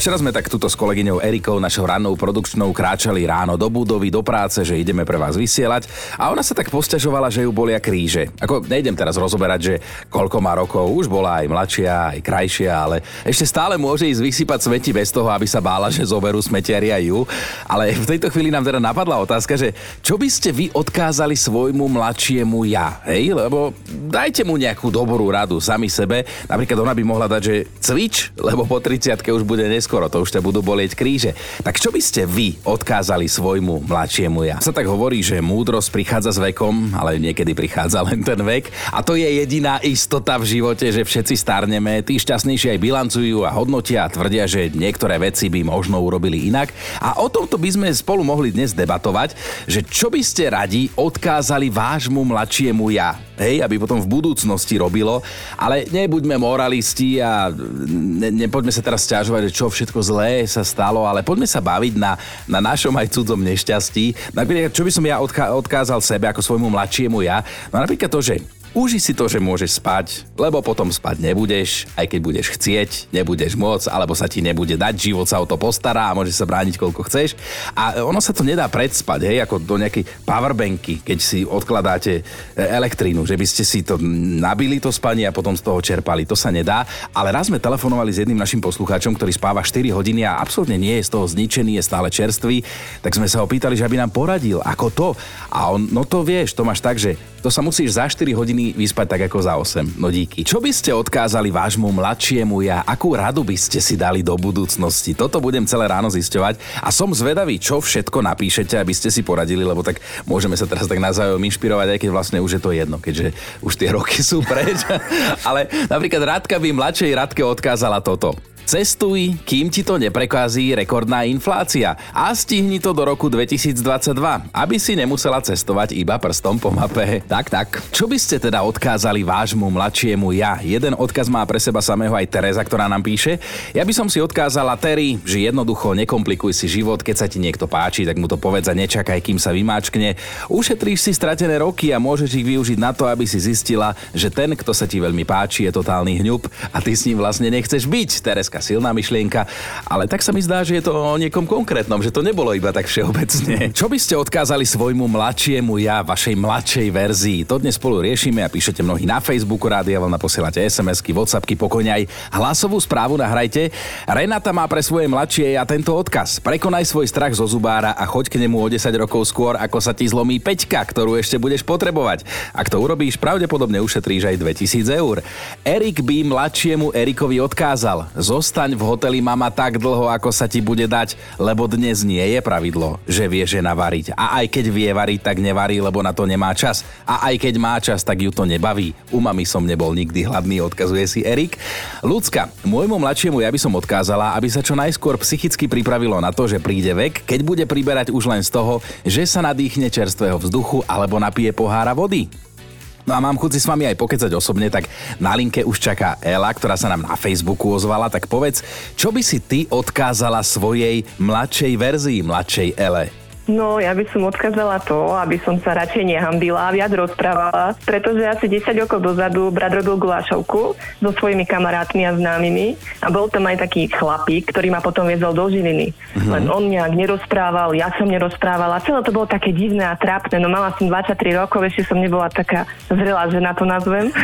Včera sme tak tuto s kolegyňou Erikou, našou rannou produkčnou, kráčali ráno do budovy, do práce, že ideme pre vás vysielať a ona sa tak posťažovala, že ju bolia kríže. Ako nejdem teraz rozoberať, že koľko má rokov, už bola aj mladšia, aj krajšia, ale ešte stále môže ísť vysypať smeti bez toho, aby sa bála, že zoberú smetiari aj ju. Ale v tejto chvíli nám teda napadla otázka, že čo by ste vy odkázali svojmu mladšiemu ja, hej? Lebo dajte mu nejakú dobrú radu sami sebe. Napríklad ona by mohla dať, že cvič, lebo po 30 už bude neskoro, to už ťa budú bolieť kríže. Tak čo by ste vy odkázali svojmu mladšiemu ja? Sa tak hovorí, že múdrosť prichádza s vekom, ale niekedy prichádza len ten vek. A to je jediná istota v živote, že všetci starneme, tí šťastnejší aj bilancujú a hodnotia a tvrdia, že niektoré veci by možno urobili inak. A o tomto by sme spolu mohli dnes debatovať, že čo by ste radi odkázali vášmu mladšiemu ja? Hej, aby potom v budúcnosti robilo. Ale nebuďme moralisti a ne, nepoďme sa teraz stiažovať, že čo všetko zlé sa stalo, ale poďme sa baviť na, na našom aj cudzom nešťastí. Napríklad, čo by som ja odka- odkázal sebe ako svojmu mladšiemu ja? No napríklad to, že Uži si to, že môžeš spať, lebo potom spať nebudeš, aj keď budeš chcieť, nebudeš môcť, alebo sa ti nebude dať, život sa o to postará a môžeš sa brániť koľko chceš. A ono sa to nedá predspať, hej, ako do nejakej powerbanky, keď si odkladáte e, elektrínu, že by ste si to nabili to spanie a potom z toho čerpali. To sa nedá. Ale raz sme telefonovali s jedným našim poslucháčom, ktorý spáva 4 hodiny a absolútne nie je z toho zničený, je stále čerstvý, tak sme sa ho pýtali, že aby nám poradil, ako to. A on, no to vieš, to máš tak, že to sa musíš za 4 hodiny vyspať tak ako za 8. No díky. Čo by ste odkázali vášmu mladšiemu ja? Akú radu by ste si dali do budúcnosti? Toto budem celé ráno zisťovať a som zvedavý, čo všetko napíšete, aby ste si poradili, lebo tak môžeme sa teraz tak navzájom inšpirovať, aj keď vlastne už je to jedno, keďže už tie roky sú preč. Ale napríklad Radka by mladšej Radke odkázala toto. Cestuj, kým ti to neprekází rekordná inflácia a stihni to do roku 2022, aby si nemusela cestovať iba prstom po mape. Tak, tak. Čo by ste teda odkázali vášmu mladšiemu ja? Jeden odkaz má pre seba samého aj Teresa, ktorá nám píše. Ja by som si odkázala Terry, že jednoducho nekomplikuj si život, keď sa ti niekto páči, tak mu to povedz a nečakaj, kým sa vymáčkne. Ušetríš si stratené roky a môžeš ich využiť na to, aby si zistila, že ten, kto sa ti veľmi páči, je totálny hňub a ty s ním vlastne nechceš byť. Tereska silná myšlienka, ale tak sa mi zdá, že je to o niekom konkrétnom, že to nebolo iba tak všeobecne. Čo by ste odkázali svojmu mladšiemu ja, vašej mladšej verzii? To dnes spolu riešime a píšete mnohí na Facebooku, Rádia Vlna, posielate SMS-ky, Whatsappky, pokojne aj hlasovú správu nahrajte. Renata má pre svoje mladšie a tento odkaz. Prekonaj svoj strach zo zubára a choď k nemu o 10 rokov skôr, ako sa ti zlomí peťka, ktorú ešte budeš potrebovať. Ak to urobíš, pravdepodobne ušetríš aj 2000 eur. Erik by mladšiemu Erikovi odkázal. Zost Zostaň v hoteli mama tak dlho, ako sa ti bude dať, lebo dnes nie je pravidlo, že vie žena variť. A aj keď vie variť, tak nevarí, lebo na to nemá čas. A aj keď má čas, tak ju to nebaví. U mami som nebol nikdy hladný, odkazuje si Erik. Ľudská, môjmu mladšiemu ja by som odkázala, aby sa čo najskôr psychicky pripravilo na to, že príde vek, keď bude priberať už len z toho, že sa nadýchne čerstvého vzduchu alebo napije pohára vody. No a mám chuť s vami aj pokecať osobne, tak na linke už čaká Ela, ktorá sa nám na Facebooku ozvala, tak povedz, čo by si ty odkázala svojej mladšej verzii, mladšej Ele? No, ja by som odkázala to, aby som sa radšej nehambila a viac rozprávala, pretože asi 10 rokov dozadu brat robil gulášovku so svojimi kamarátmi a známymi a bol tam aj taký chlapík, ktorý ma potom viezol do Žiliny. Mm-hmm. Len on nejak nerozprával, ja som nerozprávala. Celé to bolo také divné a trápne, no mala som 23 rokov, ešte som nebola taká zrelá, že na to nazvem.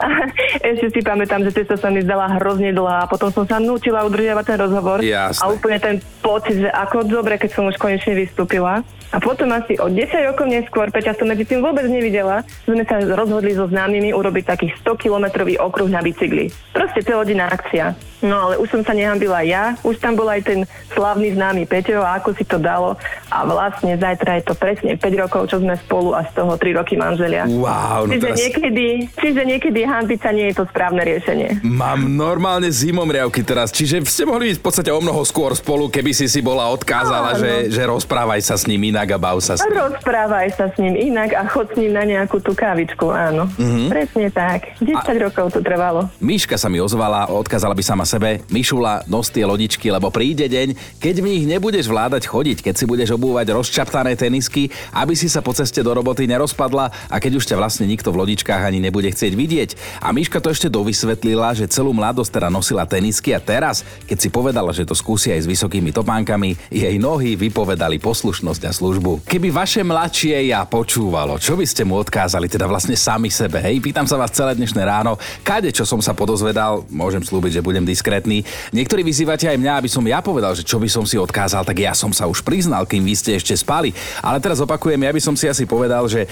ešte si pamätám, že cesta sa mi zdala hrozne dlhá a potom som sa nutila udržiavať ten rozhovor Jasne. a úplne ten pocit, že ako dobre, keď som už konečne konečne vystúpila. A potom asi o 10 rokov neskôr, Peťa som medzi tým vôbec nevidela, sme sa rozhodli so známymi urobiť taký 100-kilometrový okruh na bicykli. Proste celodinná akcia. No ale už som sa nehambila ja, už tam bol aj ten slavný známy Peťo a ako si to dalo. A vlastne zajtra je to presne 5 rokov, čo sme spolu a z toho 3 roky manželia. Wow, no čiže, teraz... niekedy, čiže niekedy hambiť sa nie je to správne riešenie. Mám normálne zimomriavky teraz, čiže ste mohli byť v podstate o mnoho skôr spolu, keby si si bola odkázala, že, že rozprávaj sa s ním inak a bav sa s ním. Rozprávaj sa s ním inak a chod s ním na nejakú tú kávičku, áno. Mm-hmm. Presne tak. 10 a... rokov to trvalo. Míška sa mi ozvala, odkázala by sama sebe. Mišula, nos tie lodičky, lebo príde deň, keď v nich nebudeš vládať chodiť, keď si budeš obúvať rozčaptané tenisky, aby si sa po ceste do roboty nerozpadla a keď už ťa vlastne nikto v lodičkách ani nebude chcieť vidieť. A Miška to ešte dovysvetlila, že celú mladosť teda nosila tenisky a teraz, keď si povedala, že to skúsi aj s vysokými topánkami, jej nohy vypovedali poslušnosť a službu. Keby vaše mladšie ja počúvalo, čo by ste mu odkázali, teda vlastne sami sebe, hej? Pýtam sa vás celé dnešné ráno, kade čo som sa podozvedal, môžem slúbiť, že budem diskrétny. Niektorí vyzývate aj mňa, aby som ja povedal, že čo by som si odkázal, tak ja som sa už priznal, kým vy ste ešte spali. Ale teraz opakujem, ja by som si asi povedal, že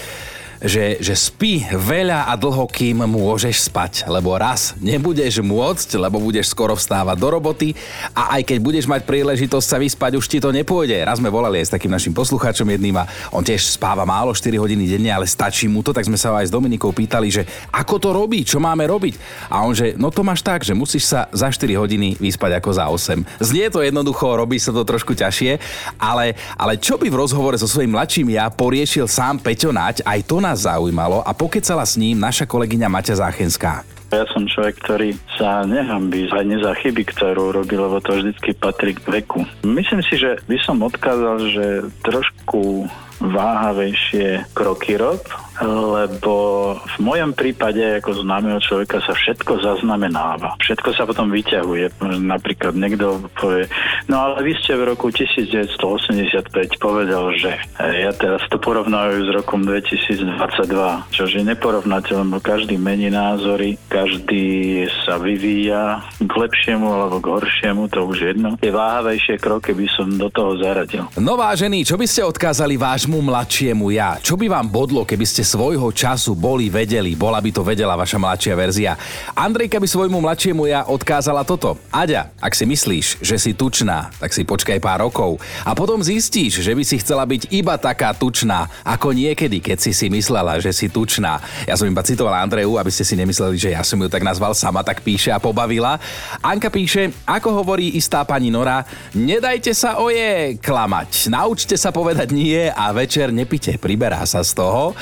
že, že spí veľa a dlho, kým môžeš spať, lebo raz nebudeš môcť, lebo budeš skoro vstávať do roboty a aj keď budeš mať príležitosť sa vyspať, už ti to nepôjde. Raz sme volali aj s takým našim poslucháčom jedným a on tiež spáva málo, 4 hodiny denne, ale stačí mu to, tak sme sa aj s Dominikou pýtali, že ako to robí, čo máme robiť. A on, že no to máš tak, že musíš sa za 4 hodiny vyspať ako za 8. Znie to jednoducho, robí sa to trošku ťažšie, ale, ale čo by v rozhovore so svojím mladším ja poriešil sám Peťo Nať, aj to nás zaujímalo a pokecala s ním naša kolegyňa Maťa Záchenská. Ja som človek, ktorý sa nehambí aj za chyby, ktorú robil, lebo to vždycky patrí k veku. Myslím si, že by som odkázal, že trošku váhavejšie kroky rob, lebo v mojom prípade ako známeho človeka sa všetko zaznamenáva. Všetko sa potom vyťahuje. Napríklad niekto povie, no ale vy ste v roku 1985 povedal, že ja teraz to porovnávajú s rokom 2022, čo je neporovnateľné, lebo každý mení názory, každý sa vyvíja k lepšiemu alebo k horšiemu, to už jedno. Tie váhavejšie kroky by som do toho zaradil. No vážení, čo by ste odkázali vášmu mladšiemu ja? Čo by vám bodlo, keby ste svojho času boli vedeli, bola by to vedela vaša mladšia verzia. Andrejka by svojmu mladšiemu ja odkázala toto. Aďa, ak si myslíš, že si tučná, tak si počkaj pár rokov a potom zistíš, že by si chcela byť iba taká tučná, ako niekedy, keď si si myslela, že si tučná. Ja som iba citoval Andreju, aby ste si nemysleli, že ja som ju tak nazval, sama tak píše a pobavila. Anka píše, ako hovorí istá pani Nora, nedajte sa oje klamať, naučte sa povedať nie a večer nepite, priberá sa z toho.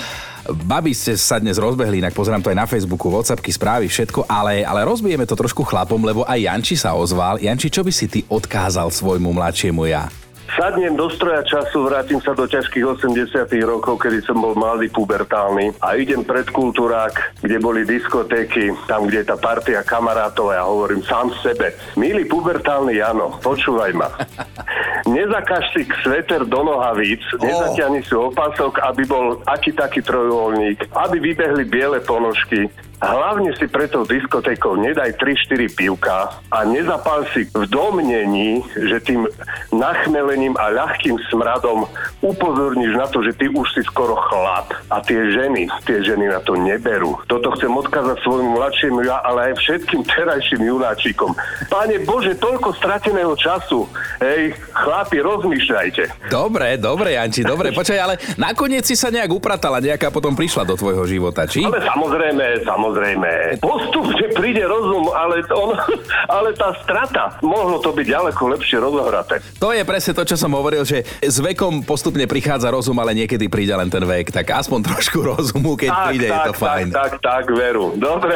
Babi ste sa dnes rozbehli, inak pozerám to aj na Facebooku, Whatsappky, správy, všetko, ale, ale rozbijeme to trošku chlapom, lebo aj Janči sa ozval. Janči, čo by si ty odkázal svojmu mladšiemu ja? Sadnem do stroja času, vrátim sa do ťažkých 80 rokov, kedy som bol mladý pubertálny a idem pred kultúrák, kde boli diskotéky, tam, kde je tá partia kamarátov a ja hovorím sám sebe. Milý pubertálny Jano, počúvaj ma. Nezakaž si sveter do nohavíc, oh. nezatiahni si opasok, aby bol aký taký trojuholník, aby vybehli biele ponožky, Hlavne si pre tou diskotékou nedaj 3-4 pivka a nezapal si v domnení, že tým nachmelením a ľahkým smradom upozorníš na to, že ty už si skoro chlap. A tie ženy, tie ženy na to neberú. Toto chcem odkázať svojmu mladšiemu ja, ale aj všetkým terajším junáčikom. Pane Bože, toľko strateného času. Hej, chlapi, rozmýšľajte. Dobre, dobre, Janči, dobre. Počkaj, ale nakoniec si sa nejak upratala, nejaká potom prišla do tvojho života, či? Ale samozrejme, samozrejme samozrejme. Postupne príde rozum, ale, on, ale tá strata, mohlo to byť ďaleko lepšie rozohraté. To je presne to, čo som hovoril, že s vekom postupne prichádza rozum, ale niekedy príde len ten vek. Tak aspoň trošku rozumu, keď tak, príde, tak, je to tak, fajn. Tak, tak, tak, veru. Dobre.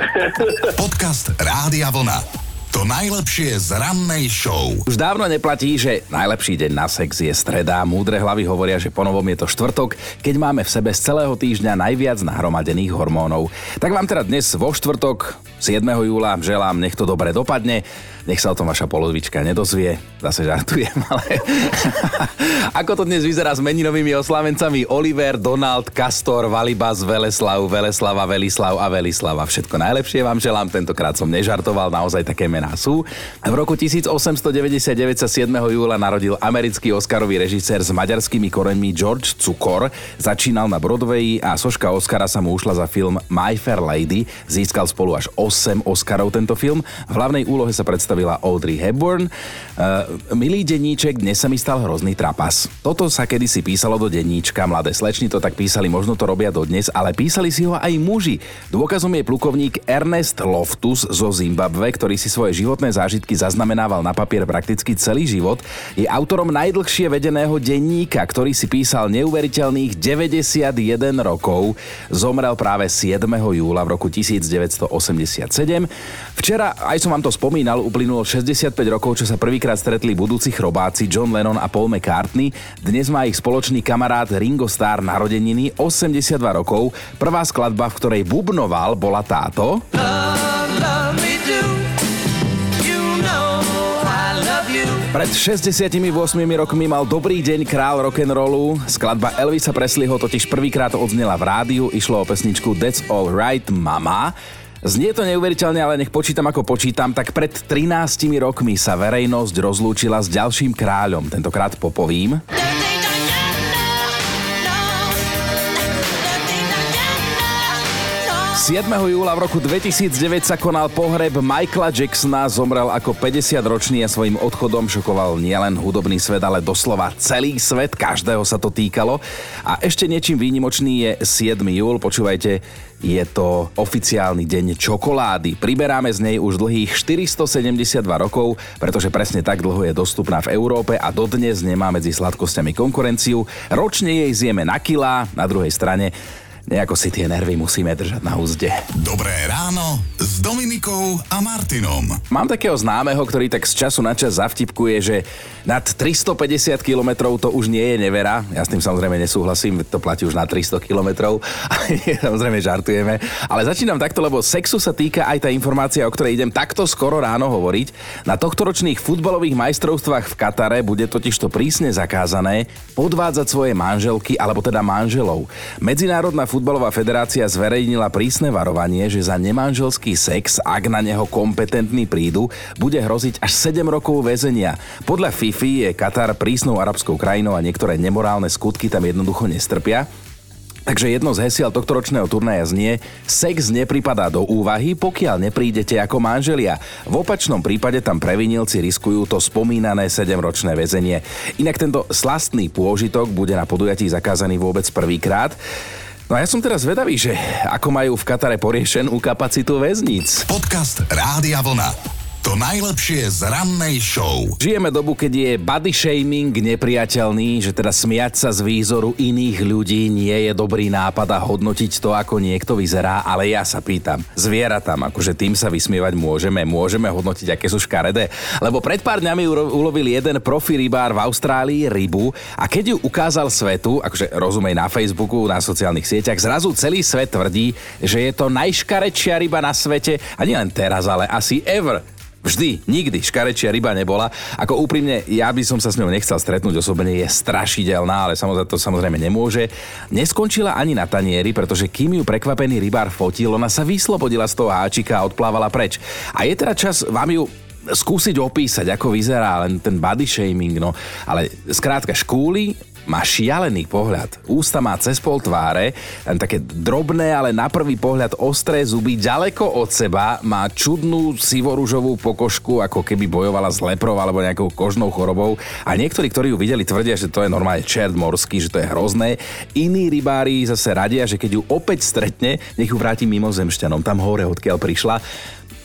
Podcast Rádia Vlna. To najlepšie z rannej show. Už dávno neplatí, že najlepší deň na sex je streda. Múdre hlavy hovoria, že ponovom je to štvrtok, keď máme v sebe z celého týždňa najviac nahromadených hormónov. Tak vám teda dnes vo štvrtok 7. júla želám, nech to dobre dopadne. Nech sa o tom vaša polovička nedozvie. Zase žartujem, ale... Ako to dnes vyzerá s meninovými oslavencami? Oliver, Donald, Kastor, Valibas, Veleslav, Veleslava, Velislav a Velislava. Všetko najlepšie vám želám. Tentokrát som nežartoval, naozaj také mená sú. V roku 1899 sa 7. júla narodil americký Oscarový režisér s maďarskými koreňmi George Cukor. Začínal na Broadway a soška Oscara sa mu ušla za film My Fair Lady. Získal spolu až 8 Oscarov tento film. V hlavnej úlohe sa predstavil predstavila Audrey Hepburn. Uh, milý denníček, dnes sa mi stal hrozný trapas. Toto sa kedysi písalo do denníčka, mladé slečny to tak písali, možno to robia dodnes, ale písali si ho aj muži. Dôkazom je plukovník Ernest Loftus zo Zimbabve, ktorý si svoje životné zážitky zaznamenával na papier prakticky celý život. Je autorom najdlhšie vedeného denníka, ktorý si písal neuveriteľných 91 rokov. Zomrel práve 7. júla v roku 1987. Včera, aj som vám to spomínal, uplynulo 65 rokov, čo sa prvýkrát stretli budúci chrobáci John Lennon a Paul McCartney. Dnes má ich spoločný kamarát Ringo Starr narodeniny 82 rokov. Prvá skladba, v ktorej bubnoval, bola táto. Pred 68 rokmi mal dobrý deň král rock'n'rollu. Skladba Elvisa Presleyho totiž prvýkrát odznela v rádiu, išlo o pesničku That's All Right Mama. Znie to neuveriteľne, ale nech počítam ako počítam, tak pred 13 rokmi sa verejnosť rozlúčila s ďalším kráľom, tentokrát popovým. 7. júla v roku 2009 sa konal pohreb Michaela Jacksona, zomrel ako 50-ročný a svojim odchodom šokoval nielen hudobný svet, ale doslova celý svet, každého sa to týkalo. A ešte niečím výnimočný je 7. júl, počúvajte, je to oficiálny deň čokolády. Priberáme z nej už dlhých 472 rokov, pretože presne tak dlho je dostupná v Európe a dodnes nemá medzi sladkosťami konkurenciu. Ročne jej zjeme na kilá, na druhej strane nejako si tie nervy musíme držať na úzde. Dobré ráno s Dominikou a Martinom. Mám takého známeho, ktorý tak z času na čas zavtipkuje, že nad 350 km to už nie je nevera. Ja s tým samozrejme nesúhlasím, to platí už na 300 km. samozrejme žartujeme. Ale začínam takto, lebo sexu sa týka aj tá informácia, o ktorej idem takto skoro ráno hovoriť. Na tohtoročných futbalových majstrovstvách v Katare bude totiž to prísne zakázané podvádzať svoje manželky alebo teda manželov. Medzinárodná futbalová federácia zverejnila prísne varovanie, že za nemanželský sex, ak na neho kompetentní prídu, bude hroziť až 7 rokov väzenia. Podľa FIFI je Katar prísnou arabskou krajinou a niektoré nemorálne skutky tam jednoducho nestrpia. Takže jedno z hesiel tohto ročného turnaja znie Sex nepripadá do úvahy, pokiaľ neprídete ako manželia. V opačnom prípade tam previnilci riskujú to spomínané 7-ročné väzenie. Inak tento slastný pôžitok bude na podujatí zakázaný vôbec prvýkrát. No a ja som teraz vedavý, že ako majú v Katare poriešenú kapacitu väzníc. Podcast Rádia Vlna. To najlepšie z rannej show. Žijeme dobu, keď je body shaming nepriateľný, že teda smiať sa z výzoru iných ľudí nie je dobrý nápad a hodnotiť to, ako niekto vyzerá, ale ja sa pýtam, tam, akože tým sa vysmievať môžeme, môžeme hodnotiť, aké sú škaredé, lebo pred pár dňami ulovil jeden profi rybár v Austrálii rybu a keď ju ukázal svetu, akože rozumej na Facebooku, na sociálnych sieťach, zrazu celý svet tvrdí, že je to najškarečšia ryba na svete a nielen teraz, ale asi ever. Vždy, nikdy škarečia ryba nebola. Ako úprimne, ja by som sa s ňou nechcel stretnúť osobne, je strašidelná, ale samozrejme to samozrejme nemôže. Neskončila ani na tanieri, pretože kým ju prekvapený rybár fotil, ona sa vyslobodila z toho háčika a odplávala preč. A je teda čas vám ju skúsiť opísať, ako vyzerá len ten body shaming, no. Ale skrátka škúly, má šialený pohľad. Ústa má cez pol tváre, len také drobné, ale na prvý pohľad ostré zuby ďaleko od seba, má čudnú sivorúžovú pokožku, ako keby bojovala s leprou alebo nejakou kožnou chorobou. A niektorí, ktorí ju videli, tvrdia, že to je normálne čert morský, že to je hrozné. Iní rybári zase radia, že keď ju opäť stretne, nech ju vráti mimozemšťanom, tam hore, odkiaľ prišla.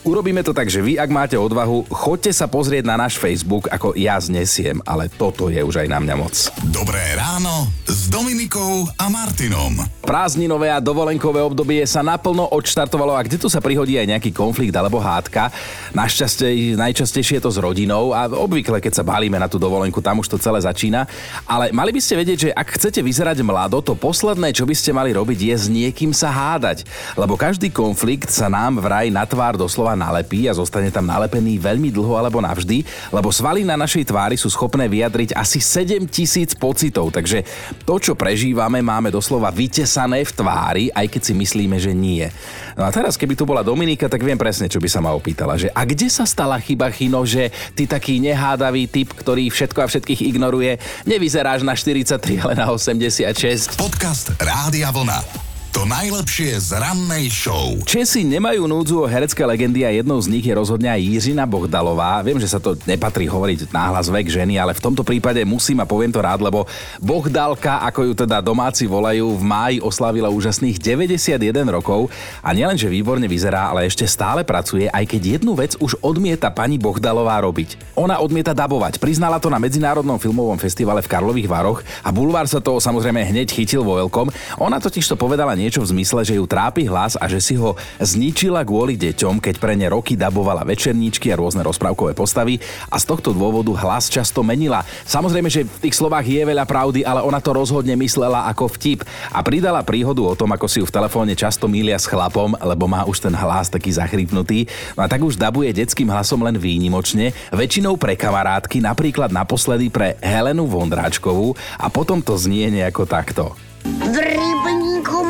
Urobíme to tak, že vy, ak máte odvahu, choďte sa pozrieť na náš Facebook, ako ja znesiem, ale toto je už aj na mňa moc. Dobré ráno s Dominikou a Martinom. Prázdninové a dovolenkové obdobie sa naplno odštartovalo a kde tu sa prihodí aj nejaký konflikt alebo hádka. Našťastie najčastejšie je to s rodinou a obvykle, keď sa balíme na tú dovolenku, tam už to celé začína. Ale mali by ste vedieť, že ak chcete vyzerať mlado, to posledné, čo by ste mali robiť, je s niekým sa hádať. Lebo každý konflikt sa nám vraj na tvár doslova nalepí a zostane tam nalepený veľmi dlho alebo navždy, lebo svaly na našej tvári sú schopné vyjadriť asi 7 tisíc pocitov, takže to, čo prežívame, máme doslova vytesané v tvári, aj keď si myslíme, že nie. No a teraz, keby tu bola Dominika, tak viem presne, čo by sa ma opýtala, že a kde sa stala chyba Chino, že ty taký nehádavý typ, ktorý všetko a všetkých ignoruje, nevyzeráš na 43, ale na 86. Podcast Rádia Vlna. To najlepšie z rannej show. Česi nemajú núdzu o herecké legendy a jednou z nich je rozhodne aj Jiřina Bohdalová. Viem, že sa to nepatrí hovoriť náhlas vek ženy, ale v tomto prípade musím a poviem to rád, lebo Bohdalka, ako ju teda domáci volajú, v máji oslavila úžasných 91 rokov a nielenže výborne vyzerá, ale ešte stále pracuje, aj keď jednu vec už odmieta pani Bohdalová robiť. Ona odmieta dabovať. Priznala to na Medzinárodnom filmovom festivale v Karlových Varoch a Bulvár sa toho samozrejme hneď chytil vo veľkom. Ona totiž to povedala nie niečo v zmysle, že ju trápi hlas a že si ho zničila kvôli deťom, keď pre ne roky dabovala večerníčky a rôzne rozprávkové postavy a z tohto dôvodu hlas často menila. Samozrejme, že v tých slovách je veľa pravdy, ale ona to rozhodne myslela ako vtip a pridala príhodu o tom, ako si ju v telefóne často mília s chlapom, lebo má už ten hlas taký zachrypnutý. No a tak už dabuje detským hlasom len výnimočne, väčšinou pre kamarátky, napríklad naposledy pre Helenu Vondráčkovú a potom to znie nejako takto. V rybníku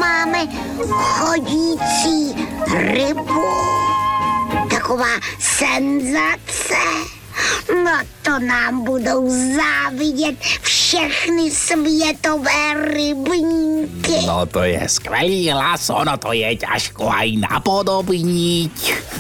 máme chodící rybu. Taková senzace. No to nám budou závidět všechny světové rybníky. No to je skvelý hlas, ono to je ťažko aj napodobniť.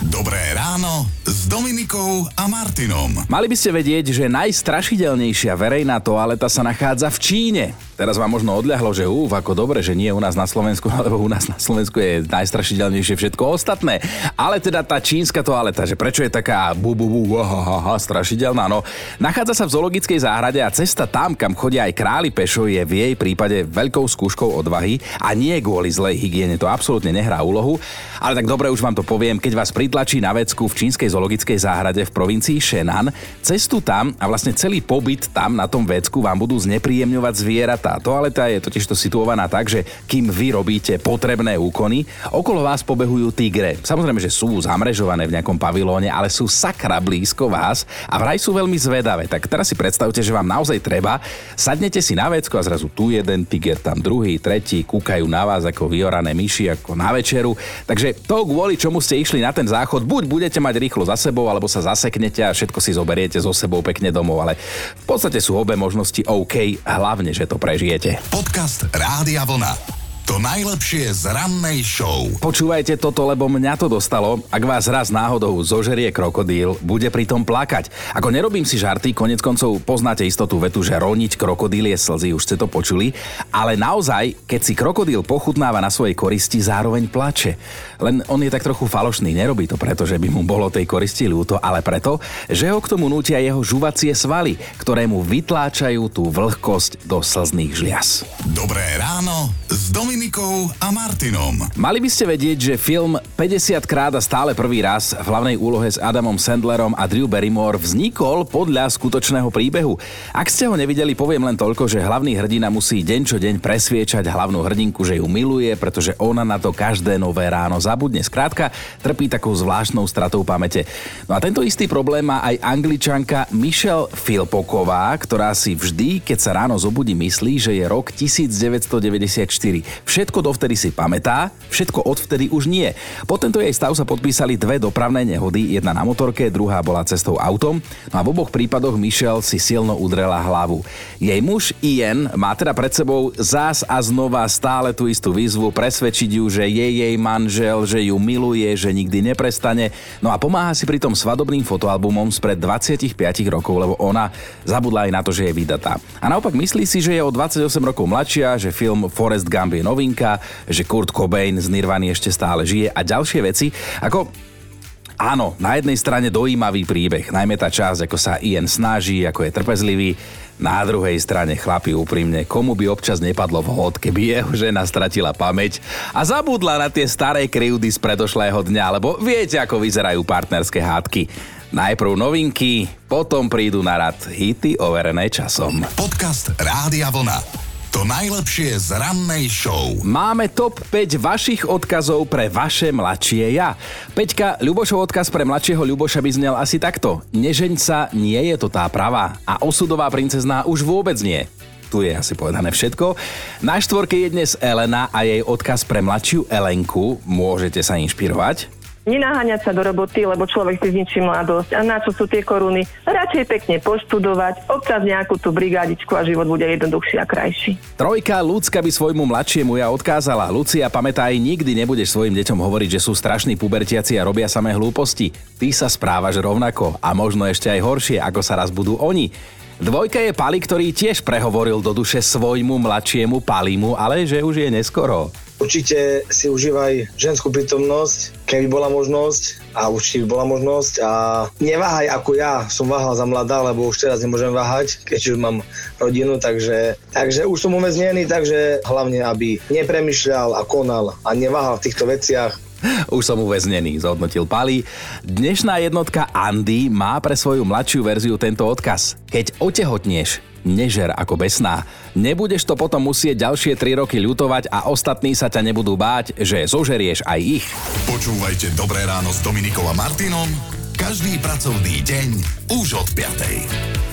Dobré ráno s Dominikou a Martinom. Mali by ste vedieť, že najstrašidelnejšia verejná toaleta sa nachádza v Číne. Teraz vám možno odľahlo, že úf, ako dobre, že nie u nás na Slovensku, lebo u nás na Slovensku je najstrašidelnejšie všetko ostatné. Ale teda tá čínska toaleta, že prečo je taká bu, bu, bu, ha, ha, ha, strašidelná, no. Nachádza sa v zoologickej záhrade a cesta tam, kam chodia aj králi pešo, je v jej prípade veľkou skúškou odvahy a nie kvôli zlej hygiene, to absolútne nehrá úlohu. Ale tak dobre, už vám to poviem, keď vás pritlačí na vecku v čínskej zoologickej záhrade v provincii Shenan, cestu tam a vlastne celý pobyt tam na tom vecku vám budú znepríjemňovať zvieratá tá toaleta je totižto situovaná tak, že kým vy robíte potrebné úkony, okolo vás pobehujú tigre. Samozrejme, že sú zamrežované v nejakom pavilóne, ale sú sakra blízko vás a vraj sú veľmi zvedavé. Tak teraz si predstavte, že vám naozaj treba, sadnete si na vecko a zrazu tu jeden tiger, tam druhý, tretí, kúkajú na vás ako vyorané myši, ako na večeru. Takže to, kvôli čomu ste išli na ten záchod, buď budete mať rýchlo za sebou, alebo sa zaseknete a všetko si zoberiete so sebou pekne domov, ale v podstate sú obe možnosti OK, hlavne, že to pre prežijete. Podcast Rádia Vlna. To najlepšie z rannej show. Počúvajte toto, lebo mňa to dostalo. Ak vás raz náhodou zožerie krokodíl, bude pritom plakať. Ako nerobím si žarty, konec koncov poznáte istotu vetu, že roniť krokodíl je slzy, už ste to počuli. Ale naozaj, keď si krokodíl pochutnáva na svojej koristi, zároveň plače. Len on je tak trochu falošný, nerobí to preto, že by mu bolo tej koristi ľúto, ale preto, že ho k tomu nútia jeho žuvacie svaly, ktoré mu vytláčajú tú vlhkosť do slzných žlias. Dobré ráno s Dominik Dominikou a Martinom. Mali by ste vedieť, že film 50 krát a stále prvý raz v hlavnej úlohe s Adamom Sandlerom a Drew Barrymore vznikol podľa skutočného príbehu. Ak ste ho nevideli, poviem len toľko, že hlavný hrdina musí deň čo deň presviečať hlavnú hrdinku, že ju miluje, pretože ona na to každé nové ráno zabudne. Skrátka, trpí takou zvláštnou stratou pamäte. No a tento istý problém má aj angličanka Michelle Filpoková, ktorá si vždy, keď sa ráno zobudí, myslí, že je rok 1994. Všetko dovtedy si pamätá, všetko odvtedy už nie. Po tento jej stav sa podpísali dve dopravné nehody, jedna na motorke, druhá bola cestou autom. No a v oboch prípadoch Michelle si silno udrela hlavu. Jej muž Ian má teda pred sebou zás a znova stále tú istú výzvu presvedčiť ju, že je jej manžel, že ju miluje, že nikdy neprestane. No a pomáha si pritom svadobným fotoalbumom spred 25 rokov, lebo ona zabudla aj na to, že je vydatá. A naopak myslí si, že je o 28 rokov mladšia, že film Forest Gump je novinka, že Kurt Cobain z Nirvany ešte stále žije a ďalšie veci. Ako Áno, na jednej strane dojímavý príbeh, najmä tá časť, ako sa Ian snaží, ako je trpezlivý, na druhej strane chlapi úprimne, komu by občas nepadlo vhod, keby jeho žena stratila pamäť a zabudla na tie staré krivdy z predošlého dňa, lebo viete, ako vyzerajú partnerské hádky. Najprv novinky, potom prídu na rad hity overené časom. Podcast Rádia Vlna. To najlepšie z rannej show. Máme top 5 vašich odkazov pre vaše mladšie ja. Peťka, Ľubošov odkaz pre mladšieho Ľuboša by znel asi takto. Nežeň sa, nie je to tá pravá. A osudová princezná už vôbec nie tu je asi povedané všetko. Na štvorke je dnes Elena a jej odkaz pre mladšiu Elenku. Môžete sa inšpirovať. Nenaháňať sa do roboty, lebo človek si zničí mladosť. A na čo sú tie koruny? Radšej pekne poštudovať, občas nejakú tú brigádičku a život bude jednoduchší a krajší. Trojka ľudská by svojmu mladšiemu ja odkázala. Lucia, pamätaj, nikdy nebudeš svojim deťom hovoriť, že sú strašní pubertiaci a robia samé hlúposti. Ty sa správaš rovnako a možno ešte aj horšie, ako sa raz budú oni. Dvojka je Pali, ktorý tiež prehovoril do duše svojmu mladšiemu Palimu, ale že už je neskoro. Určite si užívaj ženskú prítomnosť, keby bola možnosť a určite by bola možnosť a neváhaj ako ja, som váhal za mladá, lebo už teraz nemôžem váhať, keď už mám rodinu, takže, takže už som uväznený, takže hlavne, aby nepremýšľal a konal a neváhal v týchto veciach, už som uväznený, zhodnotil Pali. Dnešná jednotka Andy má pre svoju mladšiu verziu tento odkaz. Keď otehotnieš, nežer ako besná. Nebudeš to potom musieť ďalšie 3 roky ľutovať a ostatní sa ťa nebudú báť, že zožerieš aj ich. Počúvajte Dobré ráno s Dominikom a Martinom každý pracovný deň už od 5.